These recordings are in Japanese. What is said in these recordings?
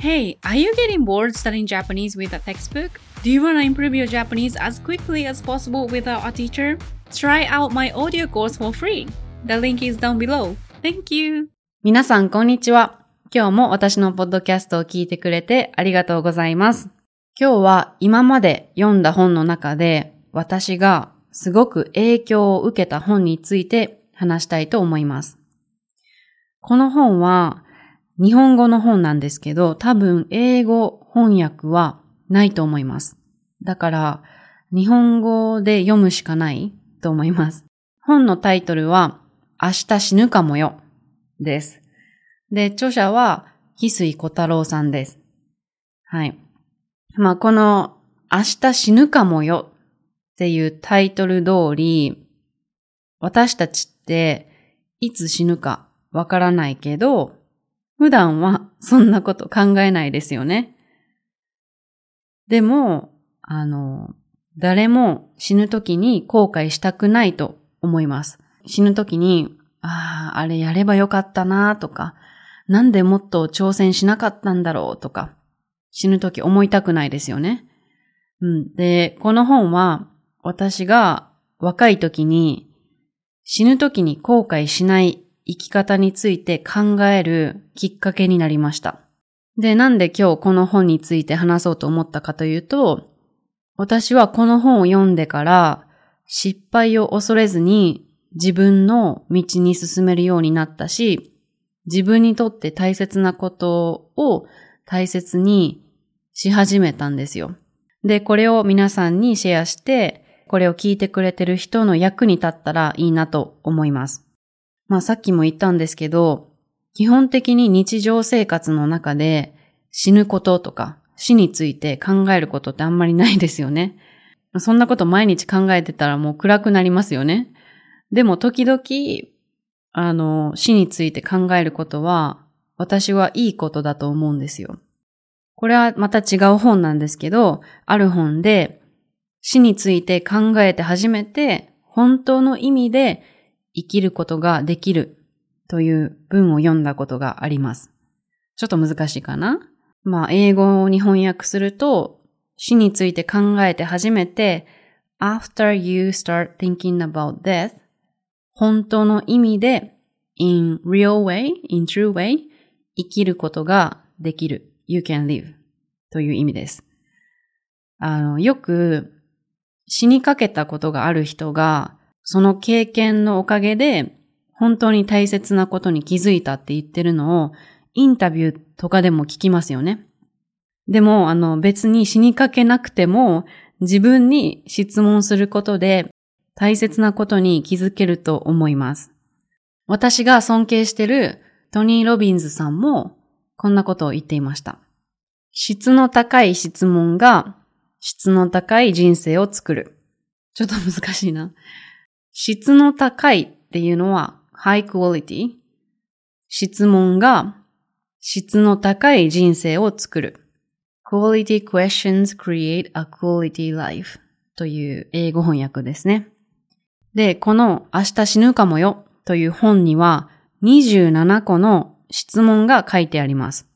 Hey, are you getting bored studying Japanese with a textbook? Do you want to improve your Japanese as quickly as possible without a teacher? Try out my audio course for free. The link is down below. Thank you. 皆さん、こんにちは。今日も私のポッドキャストを聞いてくれてありがとうございます。今日は今まで読んだ本の中で私がすごく影響を受けた本について話したいと思います。この本は日本語の本なんですけど、多分英語翻訳はないと思います。だから日本語で読むしかないと思います。本のタイトルは明日死ぬかもよです。で、著者は翡翠小太郎さんです。はい。まあ、この明日死ぬかもよっていうタイトル通り、私たちっていつ死ぬかわからないけど、普段はそんなこと考えないですよね。でも、あの、誰も死ぬ時に後悔したくないと思います。死ぬ時に、ああ、あれやればよかったなとか、なんでもっと挑戦しなかったんだろうとか、死ぬ時思いたくないですよね。うん。で、この本は私が若い時に死ぬ時に後悔しない生き方について考えるきっかけになりました。で、なんで今日この本について話そうと思ったかというと、私はこの本を読んでから失敗を恐れずに自分の道に進めるようになったし、自分にとって大切なことを大切にし始めたんですよ。で、これを皆さんにシェアして、これを聞いてくれてる人の役に立ったらいいなと思います。まあさっきも言ったんですけど、基本的に日常生活の中で死ぬこととか死について考えることってあんまりないですよね。そんなこと毎日考えてたらもう暗くなりますよね。でも時々、あの、死について考えることは、私はいいことだと思うんですよ。これはまた違う本なんですけど、ある本で、死について考えて初めて、本当の意味で生きることができるという文を読んだことがあります。ちょっと難しいかな？まあ、英語に翻訳すると、死について考えて初めて、after you start thinking about death, 本当の意味で in real way, in true way 生きることができる you can live という意味です。あの、よく死にかけたことがある人がその経験のおかげで本当に大切なことに気づいたって言ってるのをインタビューとかでも聞きますよね。でも、あの別に死にかけなくても自分に質問することで大切なことに気づけると思います。私が尊敬してるトニー・ロビンズさんもこんなことを言っていました。質の高い質問が質の高い人生を作る。ちょっと難しいな。質の高いっていうのは high quality。質問が質の高い人生を作る。quality questions create a quality life という英語翻訳ですね。で、この明日死ぬかもよという本には27個の質問が書いてあります。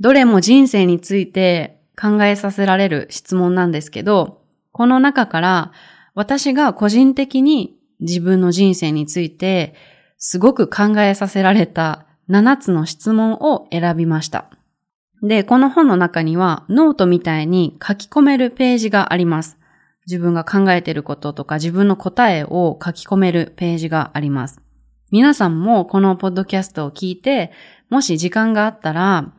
どれも人生について考えさせられる質問なんですけど、この中から私が個人的に自分の人生についてすごく考えさせられた7つの質問を選びました。で、この本の中にはノートみたいに書き込めるページがあります。自分が考えていることとか自分の答えを書き込めるページがあります。皆さんもこのポッドキャストを聞いて、もし時間があったら、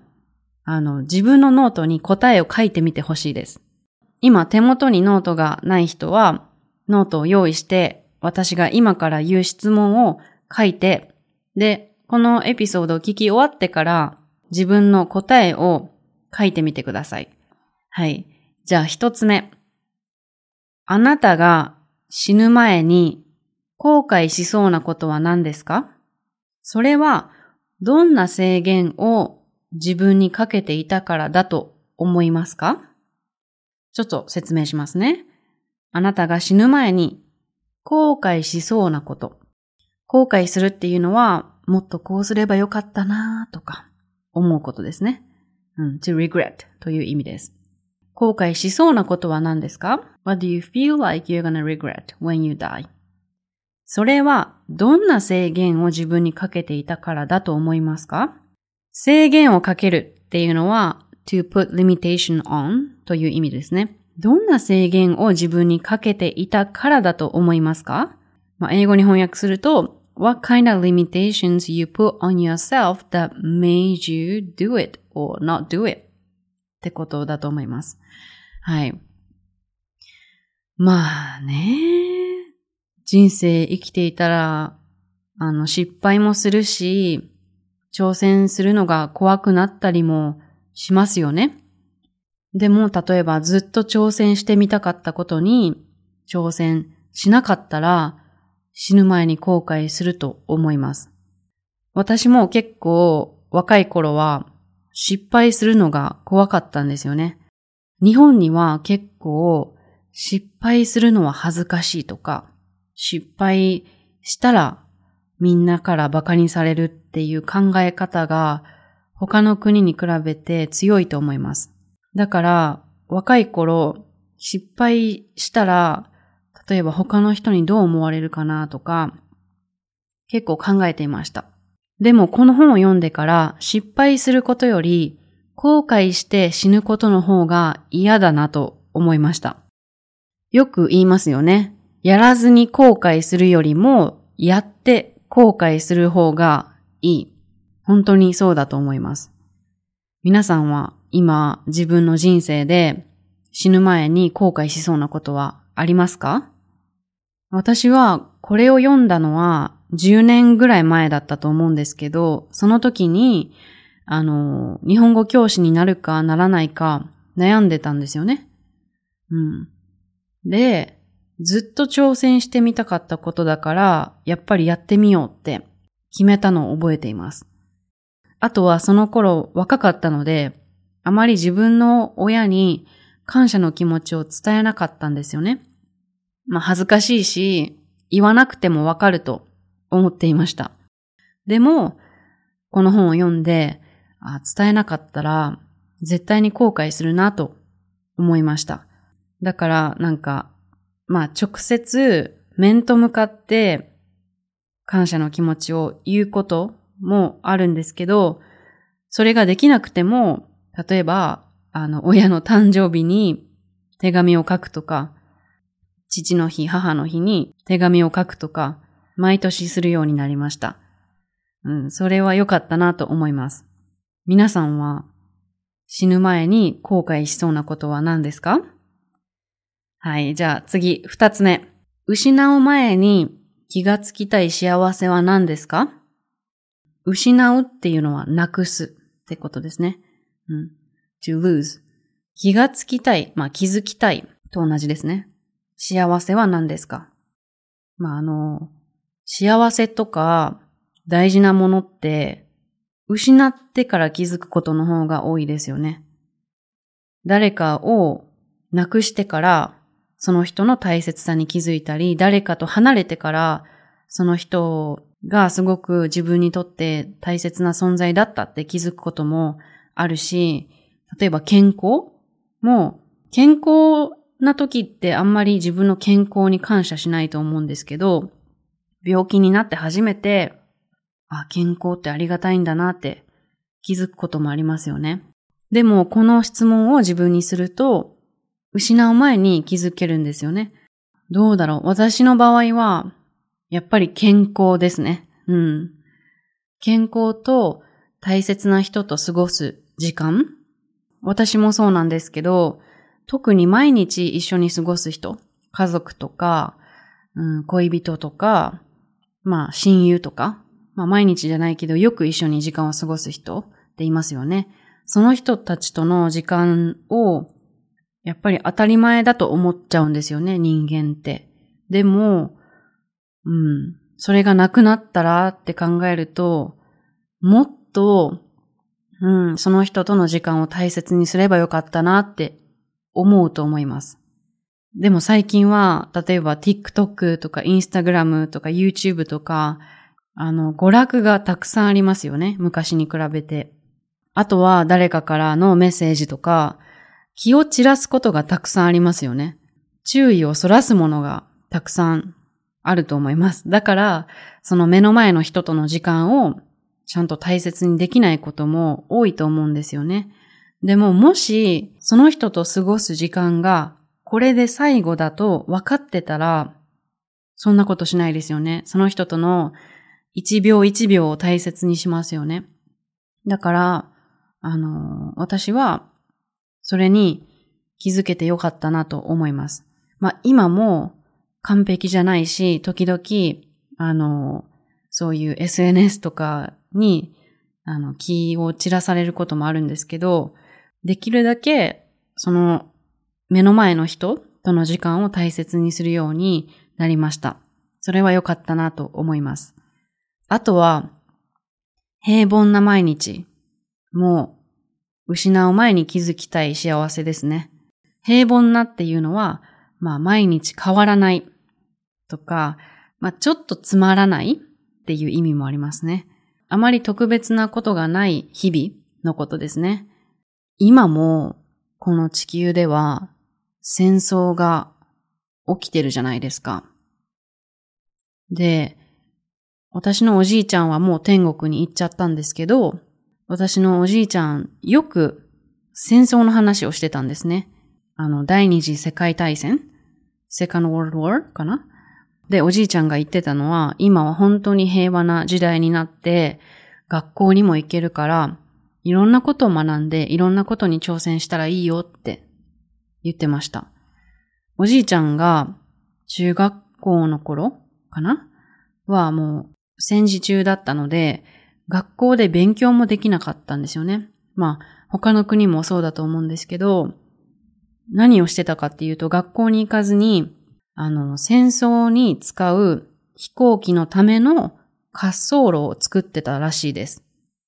あの、自分のノートに答えを書いてみてほしいです。今手元にノートがない人は、ノートを用意して、私が今から言う質問を書いて、で、このエピソードを聞き終わってから、自分の答えを書いてみてください。はい。じゃあ一つ目。あなたが死ぬ前に後悔しそうなことは何ですか？それはどんな制限を自分にかけていたからだと思いますか？ちょっと説明しますね。あなたが死ぬ前に後悔しそうなこと。後悔するっていうのはもっとこうすればよかったなとか思うことですね。うん、to regret という意味です。後悔しそうなことは何ですか ?What do you feel like you're gonna regret when you die? それはどんな制限を自分にかけていたからだと思いますか？制限をかけるっていうのは to put limitation on という意味ですね。どんな制限を自分にかけていたからだと思いますか、まあ、英語に翻訳すると What kind of limitations you put on yourself that made you do it or not do it? ってことだと思います。はい。まあね。人生生きていたら、あの、失敗もするし、挑戦するのが怖くなったりもしますよね。でも、例えばずっと挑戦してみたかったことに挑戦しなかったら、死ぬ前に後悔すると思います。私も結構若い頃は失敗するのが怖かったんですよね。日本には結構失敗するのは恥ずかしいとか、失敗したらみんなから馬鹿にされるっていう考え方が他の国に比べて強いと思います。だから若い頃失敗したら例えば他の人にどう思われるかなとか、結構考えていました。でもこの本を読んでから失敗することより後悔して死ぬことの方が嫌だなと思いました。よく言いますよね。やらずに後悔するよりもやって後悔する方がいい。本当にそうだと思います。皆さんは今自分の人生で死ぬ前に後悔しそうなことはありますか？私はこれを読んだのは10年ぐらい前だったと思うんですけど、その時に、あの、日本語教師になるかならないか悩んでたんですよね。うん。で、ずっと挑戦してみたかったことだから、やっぱりやってみようって決めたのを覚えています。あとはその頃若かったので、あまり自分の親に感謝の気持ちを伝えなかったんですよね。まあ恥ずかしいし、言わなくてもわかると思っていました。でも、この本を読んで、あ伝えなかったら絶対に後悔するなと思いました。だからなんか、まあ直接面と向かって感謝の気持ちを言うこともあるんですけど、それができなくても、例えば、あの、親の誕生日に手紙を書くとか、父の日、母の日に手紙を書くとか、毎年するようになりました。うん、それは良かったなと思います。皆さんは死ぬ前に後悔しそうなことは何ですか？はい、じゃあ次、二つ目。失う前に気がつきたい幸せは何ですか？失うっていうのはなくすってことですね。To lose. 気がつきたい、まあ気づきたいと同じですね。幸せは何ですか？まあ、あの、幸せとか大事なものって失ってから気づくことの方が多いですよね。誰かを亡くしてからその人の大切さに気づいたり、誰かと離れてからその人がすごく自分にとって大切な存在だったって気づくこともあるし、例えば健康？も健康な時ってあんまり自分の健康に感謝しないと思うんですけど、病気になって初めて、あ、健康ってありがたいんだなって気づくこともありますよね。でも、この質問を自分にすると、失う前に気づけるんですよね。どうだろう？私の場合は、やっぱり健康ですね。うん。健康と大切な人と過ごす時間？私もそうなんですけど、特に毎日一緒に過ごす人、家族とか、うん、恋人とか、まあ親友とか、まあ毎日じゃないけどよく一緒に時間を過ごす人っていますよね。その人たちとの時間をやっぱり当たり前だと思っちゃうんですよね、人間って。でも、うん、それがなくなったらって考えると、もっと、うん、その人との時間を大切にすればよかったなって思うと思います。でも最近は、例えば TikTok とか Instagram とか YouTube とか、あの、娯楽がたくさんありますよね。昔に比べて。あとは誰かからのメッセージとか、気を散らすことがたくさんありますよね。注意をそらすものがたくさんあると思います。だから、その目の前の人との時間をちゃんと大切にできないことも多いと思うんですよね。でももし、その人と過ごす時間がこれで最後だと分かってたら、そんなことしないですよね。その人との一秒一秒を大切にしますよね。だから、あの、私は、それに気づけてよかったなと思います。まあ、今も完璧じゃないし、時々、あの、そういう SNS とかに、あの、気を散らされることもあるんですけど、できるだけ、その、目の前の人との時間を大切にするようになりました。それは良かったなと思います。あとは、平凡な毎日。もう、失う前に気づきたい幸せですね。平凡なっていうのは、まあ毎日変わらないとか、まあちょっとつまらないっていう意味もありますね。あまり特別なことがない日々のことですね。今もこの地球では戦争が起きてるじゃないですか。で、私のおじいちゃんはもう天国に行っちゃったんですけど、私のおじいちゃんよく戦争の話をしてたんですね。あの、第二次世界大戦？セカンドワールドワーかな？で、おじいちゃんが言ってたのは、今は本当に平和な時代になって、学校にも行けるから、いろんなことを学んで、いろんなことに挑戦したらいいよって言ってました。おじいちゃんが中学校の頃かな？はもう戦時中だったので、学校で勉強もできなかったんですよね。まあ、他の国もそうだと思うんですけど、何をしてたかっていうと、学校に行かずに、あの、戦争に使う飛行機のための滑走路を作ってたらしいです。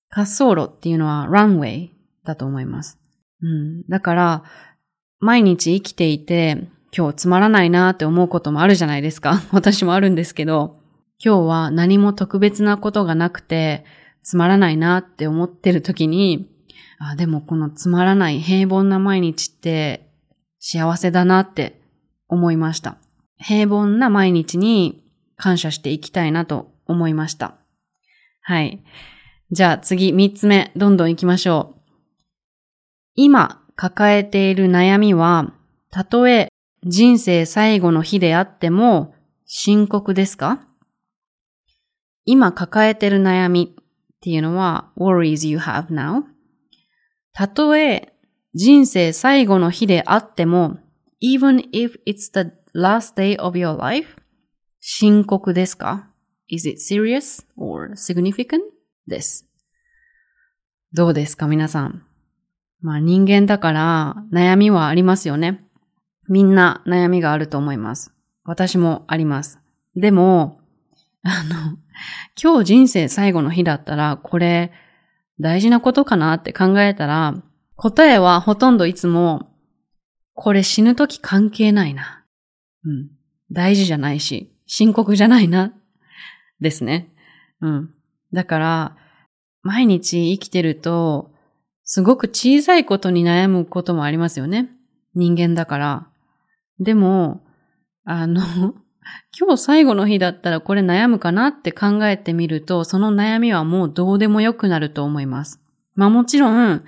滑走路っていうのはランウェイだと思います。うん。だから、毎日生きていて、今日つまらないなって思うこともあるじゃないですか。私もあるんですけど、今日は何も特別なことがなくて、つまらないなって思ってる時に、あ、でもこのつまらない平凡な毎日って幸せだなって思いました。平凡な毎日に感謝していきたいなと思いました。はい。じゃあ次三つ目、どんどん行きましょう。今抱えている悩みは、たとえ人生最後の日であっても深刻ですか？今抱えている悩みっていうのは worries you have now。たとえ人生最後の日であっても even if it's the last day of your life? 深刻ですか ?Is it serious or significant? です。どうですか皆さん?まあ人間だから悩みはありますよね。みんな悩みがあると思います。私もあります。でも、あの、今日人生最後の日だったら、これ大事なことかなって考えたら、答えはほとんどいつも、これ死ぬとき関係ないな。うん。大事じゃないし、深刻じゃないな。ですね。うん。だから、毎日生きてると、すごく小さいことに悩むこともありますよね。人間だから。でも、あの、今日最後の日だったらこれ悩むかなって考えてみると、その悩みはもうどうでもよくなると思います。まあもちろん、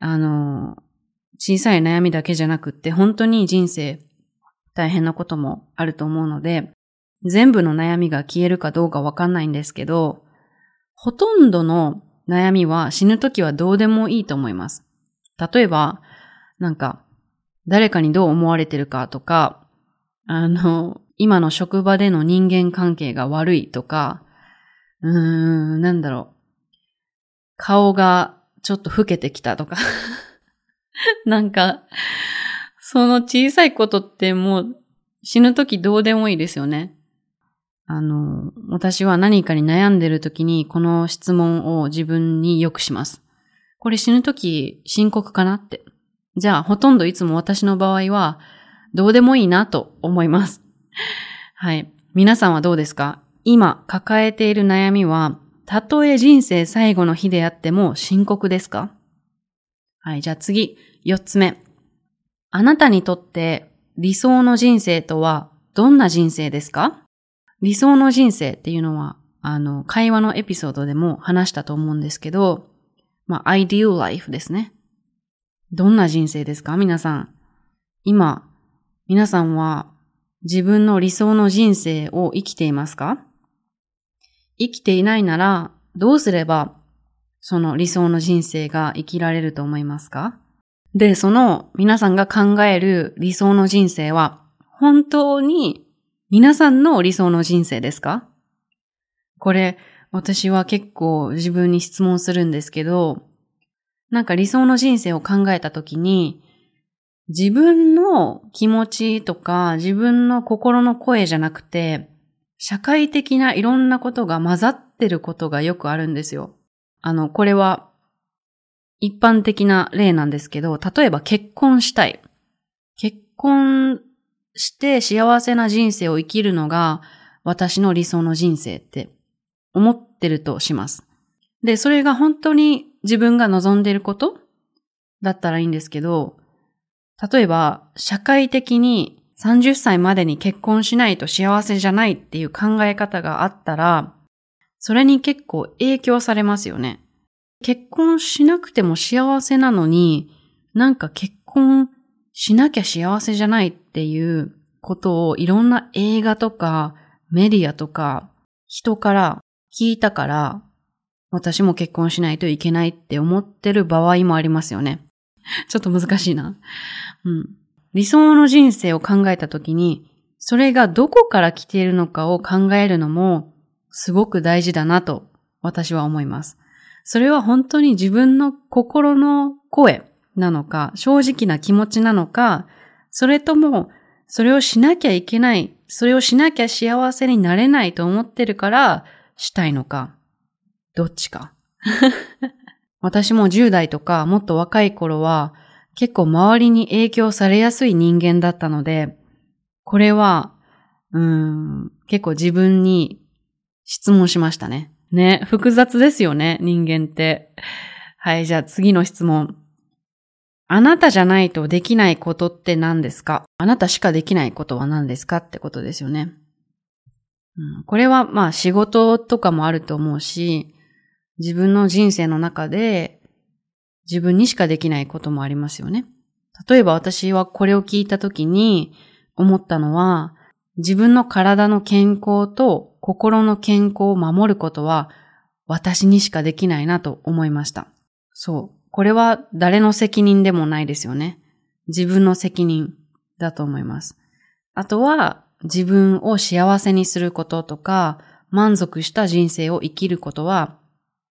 あの、小さい悩みだけじゃなくって、本当に人生大変なこともあると思うので、全部の悩みが消えるかどうかわかんないんですけど、ほとんどの悩みは死ぬときはどうでもいいと思います。例えば、なんか、誰かにどう思われてるかとか、あの、今の職場での人間関係が悪いとか、うーん、なんだろう。顔がちょっと老けてきたとか。なんか、その小さいことってもう死ぬときどうでもいいですよね。あの、私は何かに悩んでるときにこの質問を自分によくします。これ死ぬとき深刻かなって。じゃあ、ほとんどいつも私の場合は、どうでもいいなと思います。はい。皆さんはどうですか？今抱えている悩みは、たとえ人生最後の日であっても深刻ですか？はい、じゃあ次、四つ目。あなたにとって理想の人生とはどんな人生ですか？理想の人生っていうのは、あの、会話のエピソードでも話したと思うんですけど、まあ、ideal life ですね。どんな人生ですか？皆さん。今、皆さんは自分の理想の人生を生きていますか？生きていないなら、どうすればその理想の人生が生きられると思いますか？で、その皆さんが考える理想の人生は、本当に皆さんの理想の人生ですか？これ、私は結構自分に質問するんですけど、なんか理想の人生を考えたときに、自分の気持ちとか自分の心の声じゃなくて、社会的ないろんなことが混ざってることがよくあるんですよ。あの、これは一般的な例なんですけど、例えば結婚したい。結婚して幸せな人生を生きるのが私の理想の人生って思ってるとします。で、それが本当に自分が望んでいることだったらいいんですけど、例えば社会的に30歳までに結婚しないと幸せじゃないっていう考え方があったら、それに結構影響されますよね。結婚しなくても幸せなのに、なんか結婚しなきゃ幸せじゃないっていうことをいろんな映画とかメディアとか人から聞いたから、私も結婚しないといけないって思ってる場合もありますよね。ちょっと難しいな。うん。理想の人生を考えたときに、それがどこから来ているのかを考えるのもすごく大事だなと私は思います。それは本当に自分の心の声なのか、正直な気持ちなのか、それとも、それをしなきゃいけない、それをしなきゃ幸せになれないと思ってるから、したいのか。どっちか。私も10代とかもっと若い頃は結構周りに影響されやすい人間だったので、これは、うーん、結構自分に質問しましたね。ね、複雑ですよね、人間って。はい、じゃあ次の質問。あなたじゃないとできないことって何ですか？あなたしかできないことは何ですかってことですよね。うん、これはまあ仕事とかもあると思うし、自分の人生の中で自分にしかできないこともありますよね。例えば私はこれを聞いたときに思ったのは、自分の体の健康と心の健康を守ることは私にしかできないなと思いました。そう。これは誰の責任でもないですよね。自分の責任だと思います。あとは自分を幸せにすることとか満足した人生を生きることは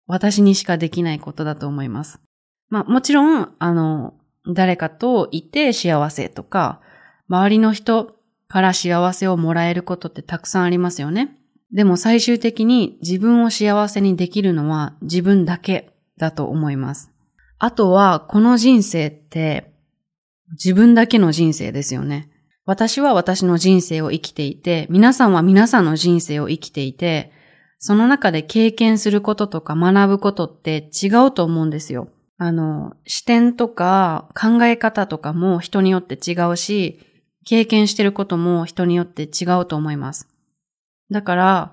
私にしかできないことだと思います。まあもちろん、あの、誰かといて幸せとか、周りの人から幸せをもらえることってたくさんありますよね。でも最終的に自分を幸せにできるのは自分だけだと思います。あとは、この人生って自分だけの人生ですよね。私は私の人生を生きていて、皆さんは皆さんの人生を生きていて、その中で経験することとか学ぶことって違うと思うんですよ。あの、視点とか考え方とかも人によって違うし、経験してることも人によって違うと思います。だから、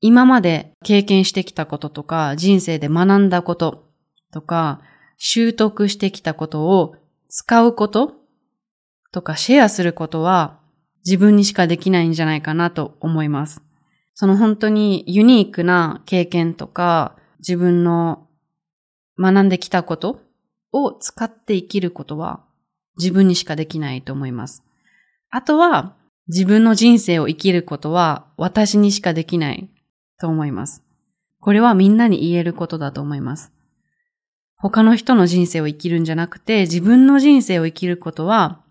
今まで経験してきたこととか、人生で学んだこととか、習得してきたことを使うこととかシェアすることは自分にしかできないんじゃないかなと思います。その本当にユニークな経験とか自分の学んできたことを使って生きることは自分にしかできないと思います。あとは自分の人生を生きることは私にしかできないと思います。これはみんなに言えることだと思います。他の人の人生を生きるんじゃなくて自分の人生を生きることは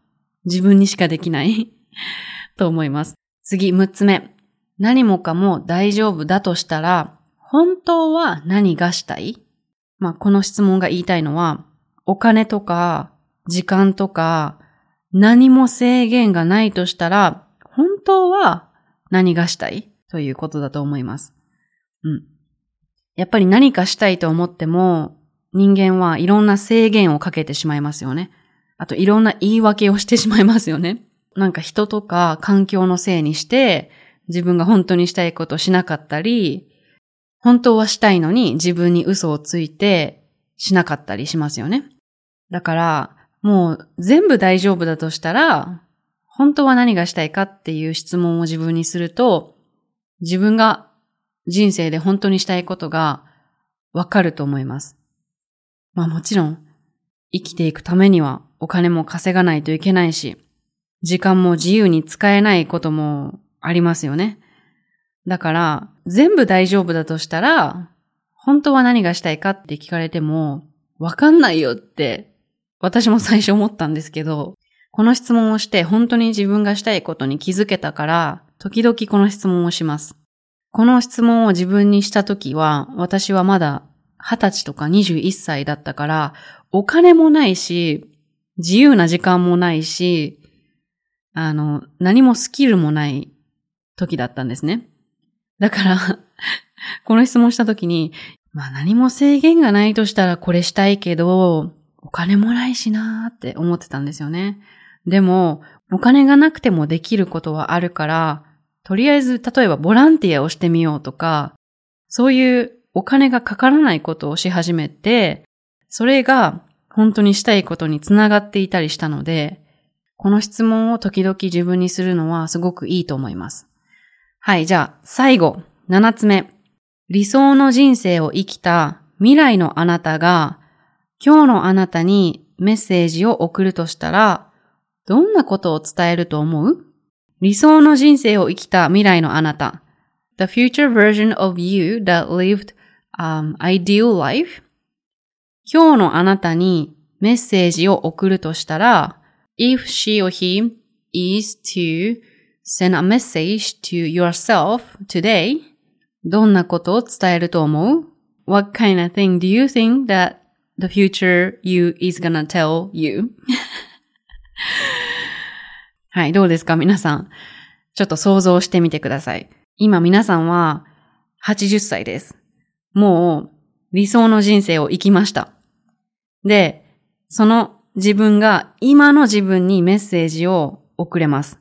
自分にしかできないと思います。次、6つ目。何もかも大丈夫だとしたら、本当は何がしたい？まあ、この質問が言いたいのは、お金とか、時間とか、何も制限がないとしたら、本当は何がしたい？ということだと思います。うん。やっぱり何かしたいと思っても、人間はいろんな制限をかけてしまいますよね。あといろんな言い訳をしてしまいますよね。なんか人とか環境のせいにして、自分が本当にしたいことをしなかったり、本当はしたいのに自分に嘘をついてしなかったりしますよね。だから、もう全部大丈夫だとしたら、本当は何がしたいかっていう質問を自分にすると、自分が人生で本当にしたいことがわかると思います。まあもちろん、生きていくためにはお金も稼がないといけないし、時間も自由に使えないこともありますよね。だから、全部大丈夫だとしたら、本当は何がしたいかって聞かれても、わかんないよって、私も最初思ったんですけど、この質問をして本当に自分がしたいことに気づけたから、時々この質問をします。この質問を自分にしたときは、私はまだ20歳とか21歳だったから、お金もないし、自由な時間もないし、あの、何もスキルもない時だったんですね。だから この質問した時に、まあ何も制限がないとしたらこれしたいけど、お金もないしなーって思ってたんですよね。でも、お金がなくてもできることはあるから、とりあえず、例えばボランティアをしてみようとか、そういうお金がかからないことをし始めて、それが本当にしたいことにつながっていたりしたので、この質問を時々自分にするのはすごくいいと思います。はい、じゃあ最後、七つ目。理想の人生を生きた未来のあなたが今日のあなたにメッセージを送るとしたら、どんなことを伝えると思う理想の人生を生きた未来のあなた。The future version of you that lived、um, ideal life 今日のあなたにメッセージを送るとしたら、if she or he is to send a message to yourself today, どんなことを伝えると思う ?What kind of thing do you think that the future you is gonna tell you? はい、どうですか皆さん？ちょっと想像してみてください。今皆さんは80歳です。もう理想の人生を生きました。で、その自分が今の自分にメッセージを送れます。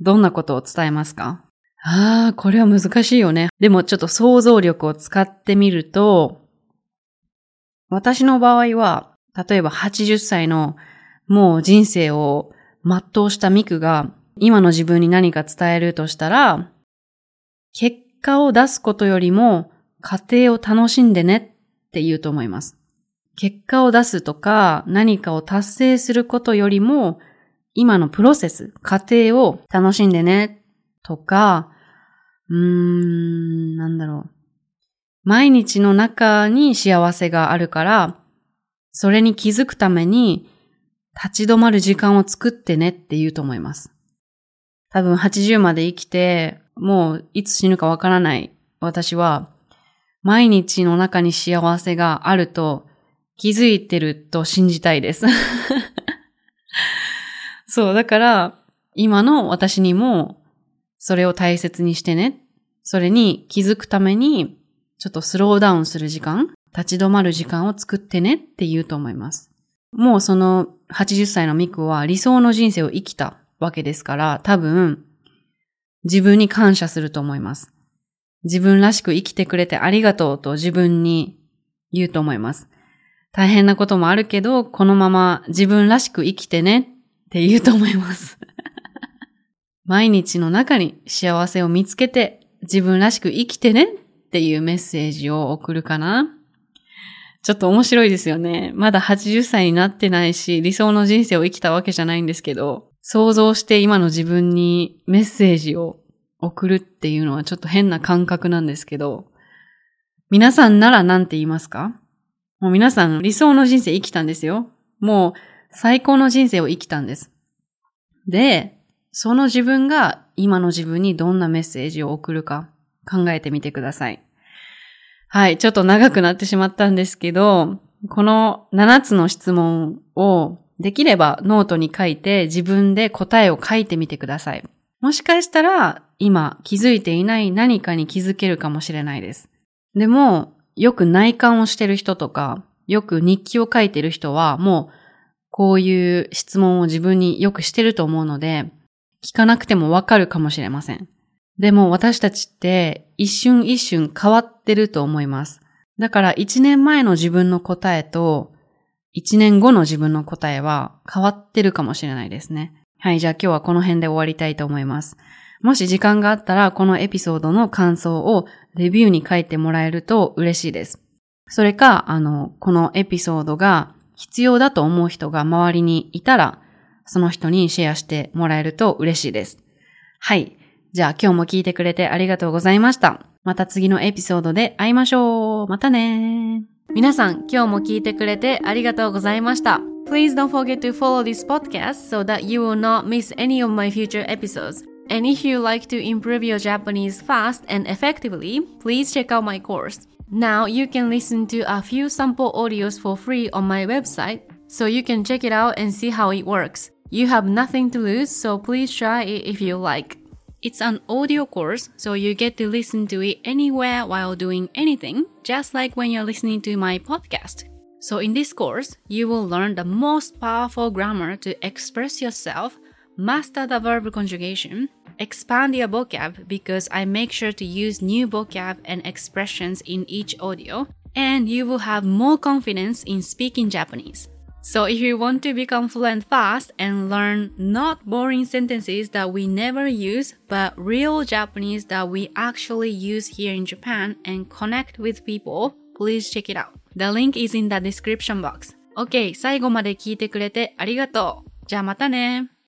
どんなことを伝えますか？ああ、これは難しいよね。でもちょっと想像力を使ってみると、私の場合は、例えば80歳のもう人生を全うしたミクが今の自分に何か伝えるとしたら、結果を出すことよりも過程を楽しんでねって言うと思います。結果を出すとか何かを達成することよりも今のプロセス、過程を楽しんでねとか、うーん、なんだろう。毎日の中に幸せがあるから、それに気づくために立ち止まる時間を作ってねって言うと思います。多分80まで生きて、もういつ死ぬかわからない私は、毎日の中に幸せがあると気づいてると信じたいです。そう、だから、今の私にも、それを大切にしてね。それに気づくために、ちょっとスローダウンする時間、立ち止まる時間を作ってねって言うと思います。もうその80歳のミクは理想の人生を生きたわけですから、多分、自分に感謝すると思います。自分らしく生きてくれてありがとうと自分に言うと思います。大変なこともあるけど、このまま自分らしく生きてねって言うと思います。毎日の中に幸せを見つけて自分らしく生きてねっていうメッセージを送るかな。ちょっと面白いですよね。まだ80歳になってないし、理想の人生を生きたわけじゃないんですけど、想像して今の自分にメッセージを送るっていうのはちょっと変な感覚なんですけど、皆さんなら何て言いますか？もう皆さん理想の人生生きたんですよ。もう最高の人生を生きたんです。で、その自分が今の自分にどんなメッセージを送るか考えてみてください。はい、ちょっと長くなってしまったんですけど、この7つの質問をできればノートに書いて自分で答えを書いてみてください。もしかしたら今気づいていない何かに気づけるかもしれないです。でも、よく内観をしてる人とか、よく日記を書いてる人は、もう、こういう質問を自分によくしてると思うので、聞かなくてもわかるかもしれません。でも私たちって一瞬一瞬変わってると思います。だから一年前の自分の答えと一年後の自分の答えは変わってるかもしれないですね。はい、じゃあ今日はこの辺で終わりたいと思います。もし時間があったらこのエピソードの感想をレビューに書いてもらえると嬉しいです。それか、あの、このエピソードが必要だと思う人が周りにいたら、その人にシェアしてもらえると嬉しいです。はい。じゃあ今日も聞いてくれてありがとうございました。また次のエピソードで会いましょう。またね皆さん、今日も聞いてくれてありがとうございました。Please don't forget to follow this podcast so that you will not miss any of my future episodes. And if you like to improve your Japanese fast and effectively, please check out my course. Now you can listen to a few sample audios for free on my website, so you can check it out and see how it works. You have nothing to lose, so please try it if you like. It's an audio course, so you get to listen to it anywhere while doing anything, just like when you're listening to my podcast. So in this course, you will learn the most powerful grammar to express yourself, master the verb conjugation, expand your vocab because I make sure to use new vocab and expressions in each audio, and you will have more confidence in speaking Japanese. So if you want to become fluent fast and learn not boring sentences that we never use, but real Japanese that we actually use here in Japan and connect with people, please check it out. The link is in the description box. OK, 最後まで聞いてくれてありがとう。じゃあまたね。